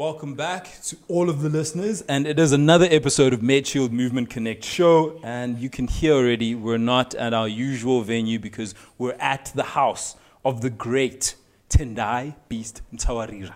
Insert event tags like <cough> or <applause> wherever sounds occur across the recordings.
Welcome back to all of the listeners, and it is another episode of MedShield Movement Connect show. And you can hear already we're not at our usual venue because we're at the house of the great Tendai Beast Mtawarira.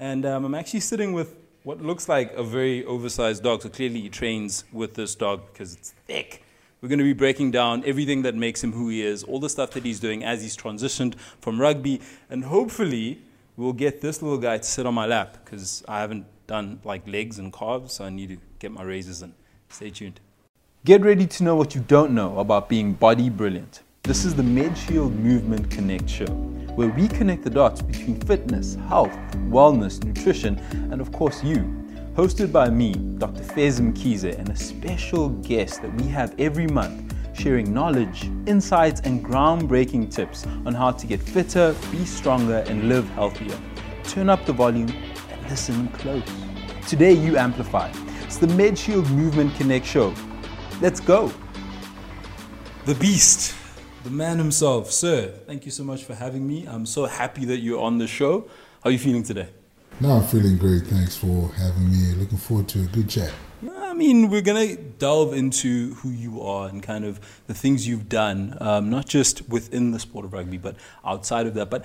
And um, I'm actually sitting with what looks like a very oversized dog. So clearly he trains with this dog because it's thick. We're going to be breaking down everything that makes him who he is, all the stuff that he's doing as he's transitioned from rugby, and hopefully we'll get this little guy to sit on my lap because I haven't done like legs and calves, so I need to get my raises in. Stay tuned. Get ready to know what you don't know about being body brilliant. This is the MedShield Movement Connect show, where we connect the dots between fitness, health, wellness, nutrition, and of course you. Hosted by me, Dr. Fez Mkhize, and a special guest that we have every month sharing knowledge, insights, and groundbreaking tips on how to get fitter, be stronger, and live healthier. Turn up the volume and listen close. Today, you amplify. It's the MedShield Movement Connect show. Let's go. The Beast, the man himself. Sir, thank you so much for having me. I'm so happy that you're on the show. How are you feeling today? No, I'm feeling great. Thanks for having me. Looking forward to a good chat. I mean, we're going to delve into who you are and kind of the things you've done, um, not just within the sport of rugby, but outside of that. But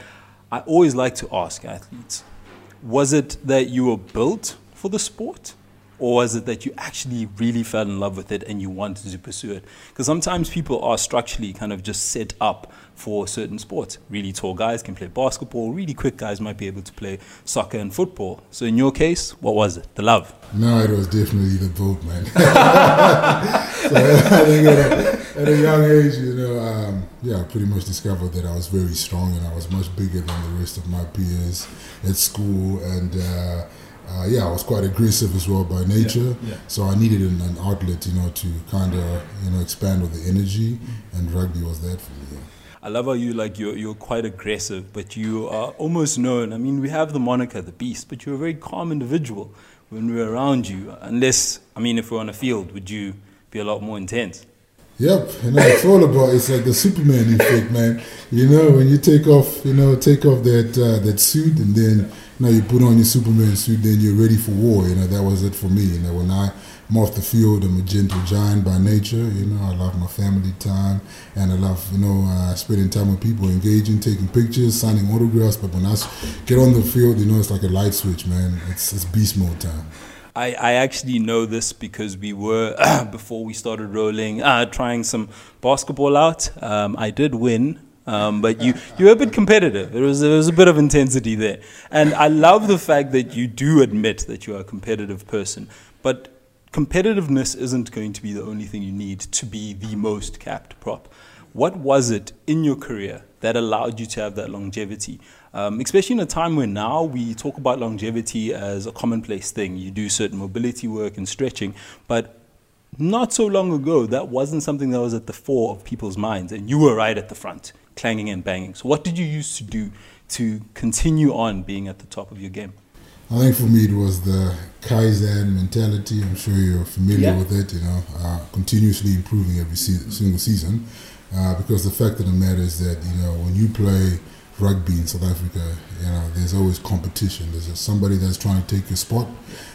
I always like to ask athletes was it that you were built for the sport? Or was it that you actually really fell in love with it and you wanted to pursue it? Because sometimes people are structurally kind of just set up for certain sports. Really tall guys can play basketball, really quick guys might be able to play soccer and football. So in your case, what was it? The love? No, it was definitely the boat, man. <laughs> so I think at a, at a, young age, you know, um, yeah, I pretty much discovered that I was very strong and I was much bigger than the rest of my peers at school and. Uh, uh, yeah, I was quite aggressive as well by nature. Yeah, yeah. So I needed an, an, outlet, you know, to kind of you know expand with the energy, mm-hmm. and rugby was that for me. Yeah. I love how you like you're you're quite aggressive, but you are almost known. I mean, we have the moniker the Beast, but you're a very calm individual when we're around you. Unless, I mean, if we're on a field, would you be a lot more intense? Yep, you know it's all about it's like the Superman effect, man. You know when you take off, you know, take off that uh, that suit and then you know you put on your Superman suit, then you're ready for war. You know that was it for me. You know when I am off the field, I'm a gentle giant by nature. You know I love my family time and I love you know uh, spending time with people, engaging, taking pictures, signing autographs. But when I get on the field, you know it's like a light switch, man. It's it's beast mode time. I, I actually know this because we were, <clears throat> before we started rolling, uh, trying some basketball out. Um, I did win. Um, but you, you were a bit competitive. There was, there was a bit of intensity there. And I love the fact that you do admit that you are a competitive person. But competitiveness isn't going to be the only thing you need to be the most capped prop. What was it in your career that allowed you to have that longevity? Um, especially in a time where now we talk about longevity as a commonplace thing. You do certain mobility work and stretching, but not so long ago, that wasn't something that was at the fore of people's minds, and you were right at the front, clanging and banging. So, what did you used to do to continue on being at the top of your game? I think for me it was the Kaizen mentality. I'm sure you're familiar yeah. with it. You know, uh, continuously improving every se- single season, uh, because the fact of the matter is that you know when you play rugby in South Africa, you know, there's always competition. There's somebody that's trying to take your spot.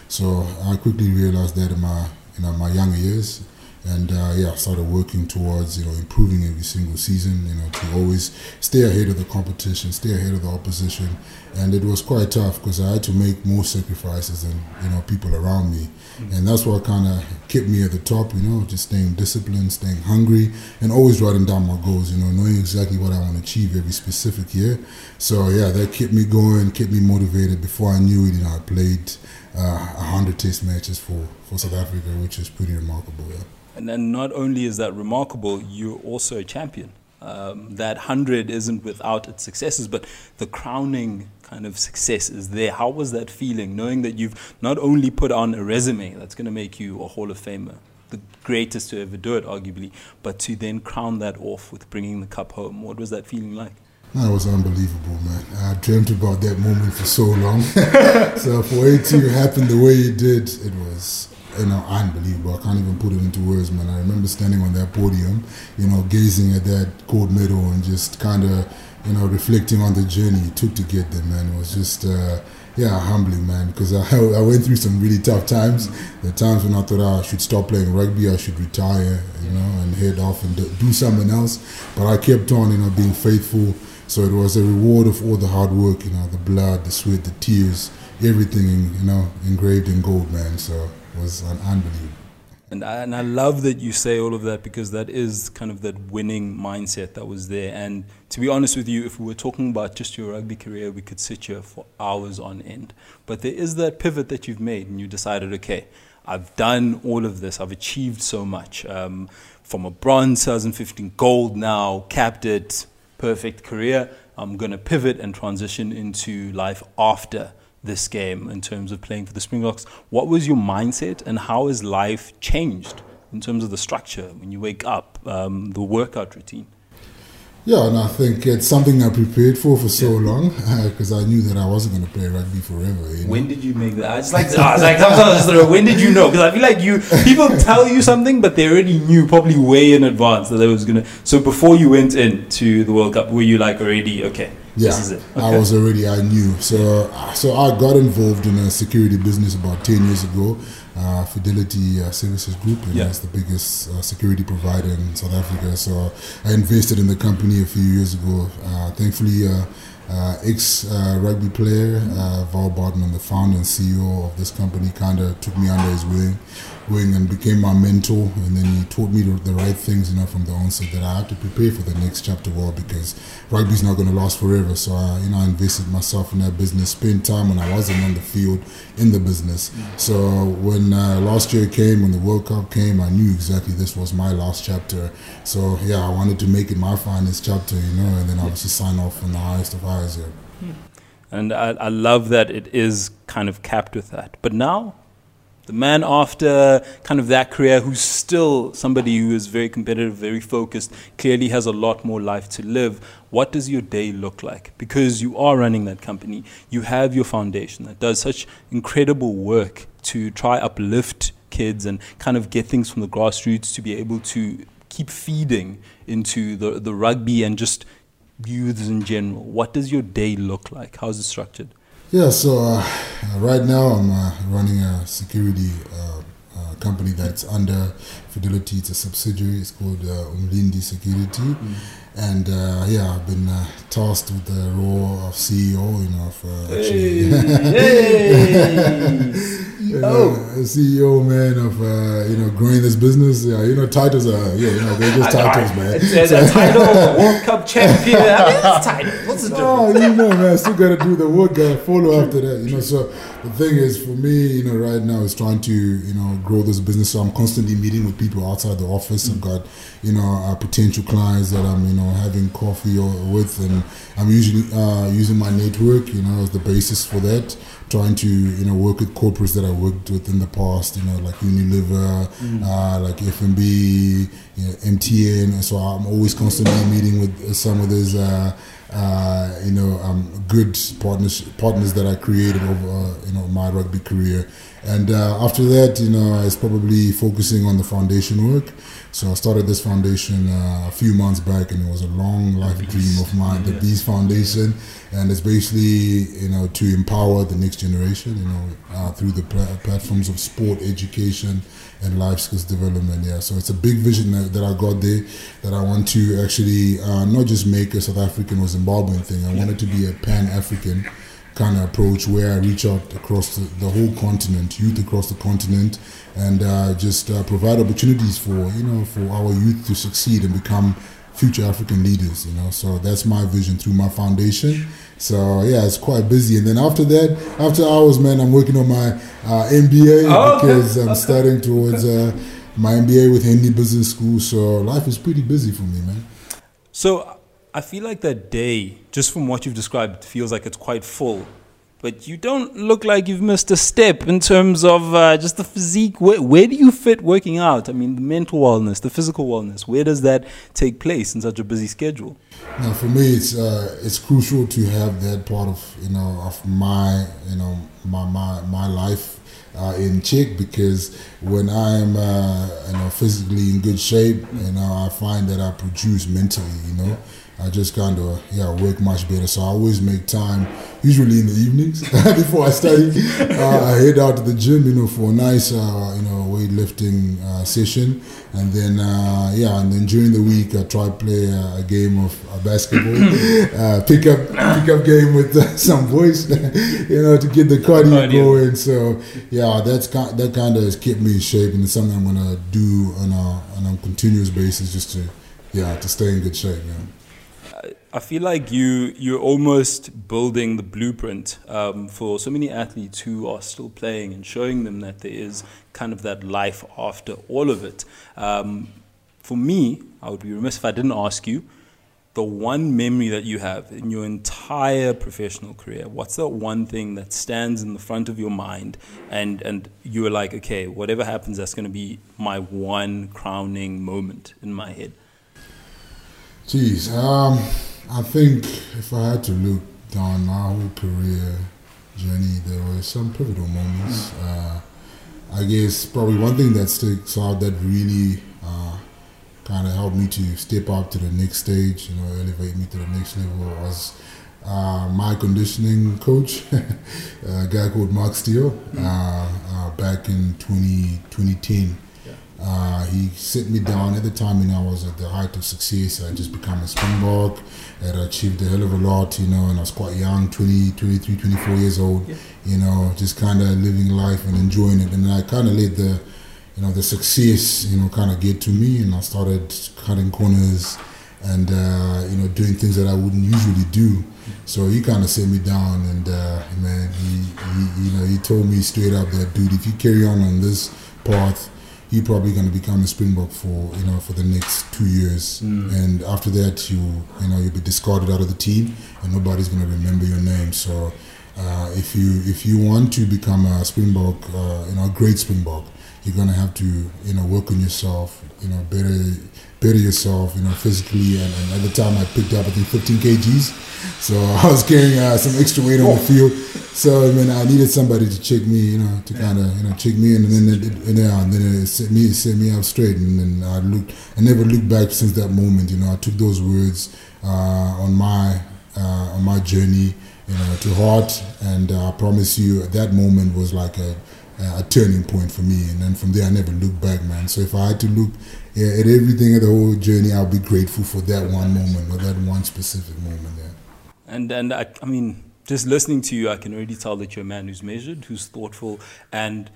So I quickly realized that in my, you know, my younger years and uh, yeah, I started working towards you know improving every single season. You know to always stay ahead of the competition, stay ahead of the opposition, and it was quite tough because I had to make more sacrifices than you know people around me, and that's what kind of kept me at the top. You know, just staying disciplined, staying hungry, and always writing down my goals. You know, knowing exactly what I want to achieve every specific year. So yeah, that kept me going, kept me motivated. Before I knew it, you know, I played uh, hundred test matches for for South Africa, which is pretty remarkable. Yeah. And then not only is that remarkable, you're also a champion. Um, that 100 isn't without its successes, but the crowning kind of success is there. How was that feeling, knowing that you've not only put on a resume that's going to make you a Hall of Famer, the greatest to ever do it, arguably, but to then crown that off with bringing the cup home? What was that feeling like? That was unbelievable, man. I dreamt about that moment for so long. <laughs> so for it to happen the way it did, it was you know, unbelievable. I can't even put it into words, man. I remember standing on that podium, you know, gazing at that gold medal and just kind of, you know, reflecting on the journey it took to get there, man. It was just, uh, yeah, humbling, man. Because I, <laughs> I went through some really tough times. The times when I thought I should stop playing rugby, I should retire, you know, and head off and do something else. But I kept on, you know, being faithful. So it was a reward of all the hard work, you know, the blood, the sweat, the tears, everything, you know, engraved in gold, man. So it was unbelievable. And I, and I love that you say all of that because that is kind of that winning mindset that was there. And to be honest with you, if we were talking about just your rugby career, we could sit here for hours on end. But there is that pivot that you've made, and you decided, okay, I've done all of this, I've achieved so much. Um, from a bronze 2015 gold now, capped it, perfect career. I'm going to pivot and transition into life after this game in terms of playing for the Springboks. What was your mindset and how has life changed in terms of the structure when you wake up, um, the workout routine? Yeah, and I think it's something I prepared for for so long <laughs> because I knew that I wasn't going to play rugby forever. You know? When did you make that? Ah, I just like, I was like, sometimes when did you know? Because I feel like you people tell you something, but they already knew probably way in advance that they was gonna. So before you went into the World Cup, were you like already okay? Yeah, okay. I was already. I knew. So, so I got involved in a security business about ten years ago. Uh, Fidelity uh, Services Group, and yeah. it's the biggest uh, security provider in South Africa. So, I invested in the company a few years ago. Uh, thankfully, uh, uh, ex rugby player Wahl Bartmann, the founder and CEO of this company, kind of took me under his wing going and became my mentor. And then he taught me the, the, right things, you know, from the onset that I had to prepare for the next chapter well because rugby's not going to last forever. So, I, you know, I invested myself in that business, spent time when I wasn't on the field in the business. Mm. So when uh, last year came, when the World Cup came, I knew exactly this was my last chapter. So, yeah, I wanted to make it my finest chapter, you know, and then obviously sign off on the highest of highs here. Hmm. And I, I love that it is kind of capped with that. But now the man after kind of that career who's still somebody who is very competitive, very focused, clearly has a lot more life to live. What does your day look like? Because you are running that company, you have your foundation that does such incredible work to try uplift kids and kind of get things from the grassroots to be able to keep feeding into the, the rugby and just youths in general. What does your day look like? How is it structured? Yeah, so uh, right now I'm uh, running a security uh, uh, company that's under Fidelity. It's a subsidiary. It's called uh, Umlindi Security. Mm. And uh, yeah, I've been uh, tasked with the role of CEO, you know, for actually. <laughs> Hey, hey. oh. CEO, man, of uh, you know growing this business. Yeah, you know, titles are yeah, you know, they're just titles, man. <laughs> It's, a title, World Cup champion. I mean, it's title. What's the difference? Oh, you know, man, I still got to do the work, got to follow after that. You know, so the thing is, for me, you know, right now is trying to you know grow this business. So I'm constantly meeting with people outside the office. Mm-hmm. I've got you know uh, potential clients that I'm you know having coffee or, with, and I'm usually uh, using my network, you know, as the basis for that trying to you know work with corporates that I worked with in the past, you know, like Unilever, mm. uh, like FNB, you know, MTN. So I'm always constantly meeting with some of those. Uh, uh, you know, um, good partners partners that I created over uh, you know my rugby career, and uh, after that, you know, I was probably focusing on the foundation work. So I started this foundation uh, a few months back, and it was a long life dream of mine, the Beast Foundation, and it's basically you know to empower the next generation, you know, uh, through the pl- platforms of sport, education, and life skills development. Yeah, so it's a big vision that, that I got there that I want to actually uh, not just make a South African or Zimbabwean thing. I want it to be a Pan African kind of approach where I reach out across the, the whole continent, youth across the continent, and uh, just uh, provide opportunities for you know for our youth to succeed and become future African leaders. You know, so that's my vision through my foundation. So yeah, it's quite busy. And then after that, after hours, man, I'm working on my uh, MBA oh, because okay. I'm starting towards uh, my MBA with Henley Business School. So life is pretty busy for me, man. So I feel like that day, just from what you've described, feels like it's quite full. But you don't look like you've missed a step in terms of uh, just the physique. Where, where do you fit working out? I mean, the mental wellness, the physical wellness. Where does that take place in such a busy schedule? Now, for me, it's uh, it's crucial to have that part of you know of my you know my my my life uh, in check because when I'm uh, you know physically in good shape, you know I find that I produce mentally, you know, I just kind of yeah work much better. So I always make time, usually in the evenings <laughs> before I study. Uh, I head out to the gym, you know, for a nice uh, you know weightlifting uh, session, and then uh, yeah, and then during the week I try to play a, a game of uh, basketball, <clears throat> uh, pick up pick up game with <laughs> some boys, <laughs> you know, to get the cardio, cardio. going. So yeah, that's kind that kind of has kept me in shape, and it's something I'm gonna do on a on a continuous basis just to yeah to stay in good shape. Yeah. I feel like you you're almost building the blueprint um, for so many athletes who are still playing and showing them that there is kind of that life after all of it. Um, for me, I would be remiss if I didn't ask you the one memory that you have in your entire professional career. What's that one thing that stands in the front of your mind, and and you are like, okay, whatever happens, that's going to be my one crowning moment in my head. Jeez, um, I think if I had to look down my whole career journey, there were some pivotal moments. Uh, I guess probably one thing that sticks out that really uh, kind of helped me to step up to the next stage, you know, elevate me to the next level was uh, my conditioning coach, <laughs> a guy called Mark Steele, uh, uh, back in 20, 2010. Uh, he sit me down at the time, you know, I was at the height of success. I just become a Springbok. I had achieved a hell of a lot, you know, and I was quite young, 20, 23, 24 years old, yeah. you know, just kind of living life and enjoying it. And I kind of let the, you know, the success, you know, kind of get to me, and I started cutting corners and, uh, you know, doing things that I wouldn't usually do. So he kind of set me down, and uh, man, he, he, you know, he told me straight up that, dude, if you carry on on this path, you're probably going to become a Springbok for you know for the next two years, mm. and after that you you know you'll be discarded out of the team, and nobody's going to remember your name. So uh, if you if you want to become a Springbok, uh, you know a great Springbok, you're going to have to you know work on yourself, you know better better yourself, you know physically. And, and at the time I picked up I think 15 kgs, so <laughs> I was carrying uh, some extra weight on the field. So I mean, I needed somebody to check me, you know, to kind of you know check me, and then it, it, yeah, and then it set me set me up straight, and then I looked, I never looked back since that moment. You know, I took those words uh, on my uh, on my journey, you know, to heart, and uh, I promise you, that moment was like a a turning point for me, and then from there I never looked back, man. So if I had to look yeah, at everything of the whole journey, I'll be grateful for that one moment or that one specific moment. Yeah. And and I, I mean just listening to you, I can already tell that you're a man who's measured, who's thoughtful, and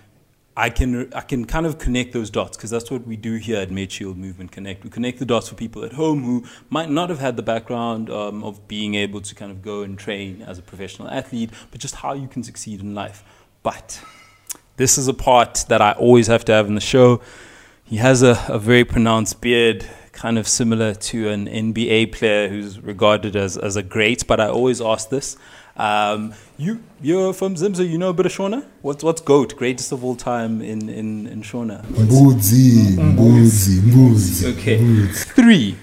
I can I can kind of connect those dots because that's what we do here at MedShield Movement Connect. We connect the dots for people at home who might not have had the background um, of being able to kind of go and train as a professional athlete, but just how you can succeed in life. But this is a part that I always have to have in the show. He has a, a very pronounced beard kind of similar to an NBA player who's regarded as, as a great, but I always ask this. Um, you you're from Zimza, you know a bit of Shona? What's what's GOAT, greatest of all time in, in, in Shona? Mbuzi, Mbuzi, Mbuzi. Okay. Three.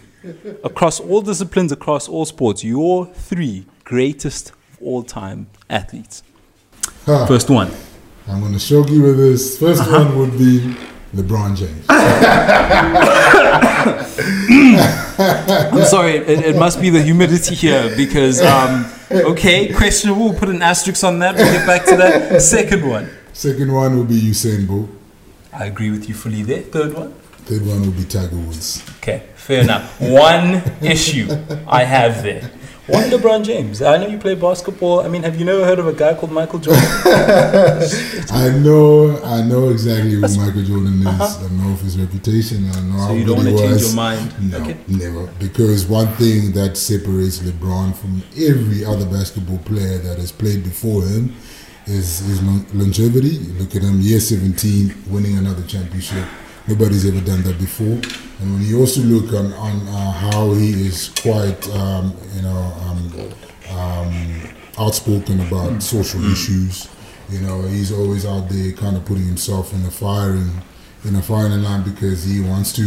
Across all disciplines, across all sports, your three greatest of all time athletes. First one. I'm gonna shock you with this. 1st uh-huh. one would be LeBron James. I'm sorry, it, it, must be the humidity here because, um, okay, questionable. We'll put an asterisk on that. We'll get back to that. Second one. Second one will be Usain Bolt. I agree with you fully there. Third one. Third one will be Tiger Woods. Okay, fair enough. One issue I have there. Why LeBron James? I know you play basketball. I mean, have you never heard of a guy called Michael Jordan? <laughs> I know, I know exactly who Michael Jordan is. Uh-huh. I know of his reputation. I know so how you don't want to change your mind? No, okay. never. Because one thing that separates LeBron from every other basketball player that has played before him is his longevity. Look at him, year 17, winning another championship. Nobody's ever done that before. And when you also look on, on uh, how he is quite, um, you know, um, um, outspoken about mm. social mm. issues, you know, he's always out there kind of putting himself in the firing, in the firing line because he wants to,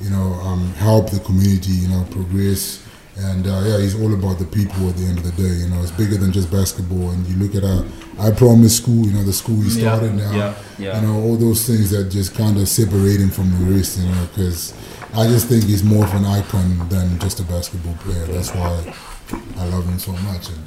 you know, um, help the community, you know, progress. And uh, yeah, he's all about the people at the end of the day. You know, it's bigger than just basketball. And you look at our, I promise school, you know, the school he started Yeah, now, yeah, yeah. you know, all those things that just kind of separate him from the rest, you know, because I just think he's more of an icon than just a basketball player. That's why I love him so much. And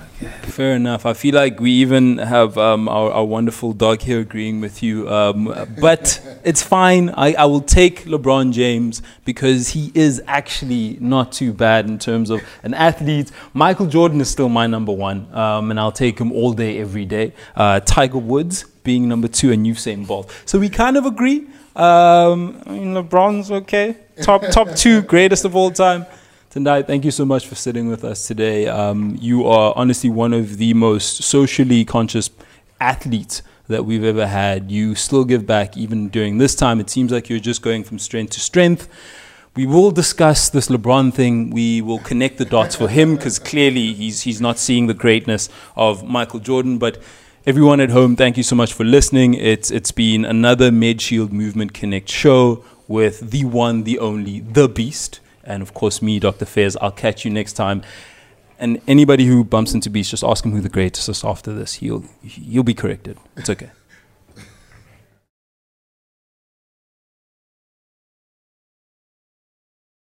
Fair enough. I feel like we even have um, our, our wonderful dog here agreeing with you. Um, but <laughs> it's fine. I, I will take LeBron James because he is actually not too bad in terms of an athlete. Michael Jordan is still my number one, um, and I'll take him all day, every day. Uh, Tiger Woods being number two, and Usain Bolt. So we kind of agree. Um, I mean, LeBron's okay. Top <laughs> top two greatest of all time. Tendai, thank you so much for sitting with us today. Um, you are honestly one of the most socially conscious athletes that we've ever had. You still give back even during this time. It seems like you're just going from strength to strength. We will discuss this LeBron thing. We will connect the dots for him because clearly he's, he's not seeing the greatness of Michael Jordan. But everyone at home, thank you so much for listening. It's, it's been another MedShield Movement Connect show with the one, the only, the beast and of course me, Dr. Fez. I'll catch you next time. And anybody who bumps into Beast, just ask him who the greatest is after this. He'll, he'll be corrected. It's okay.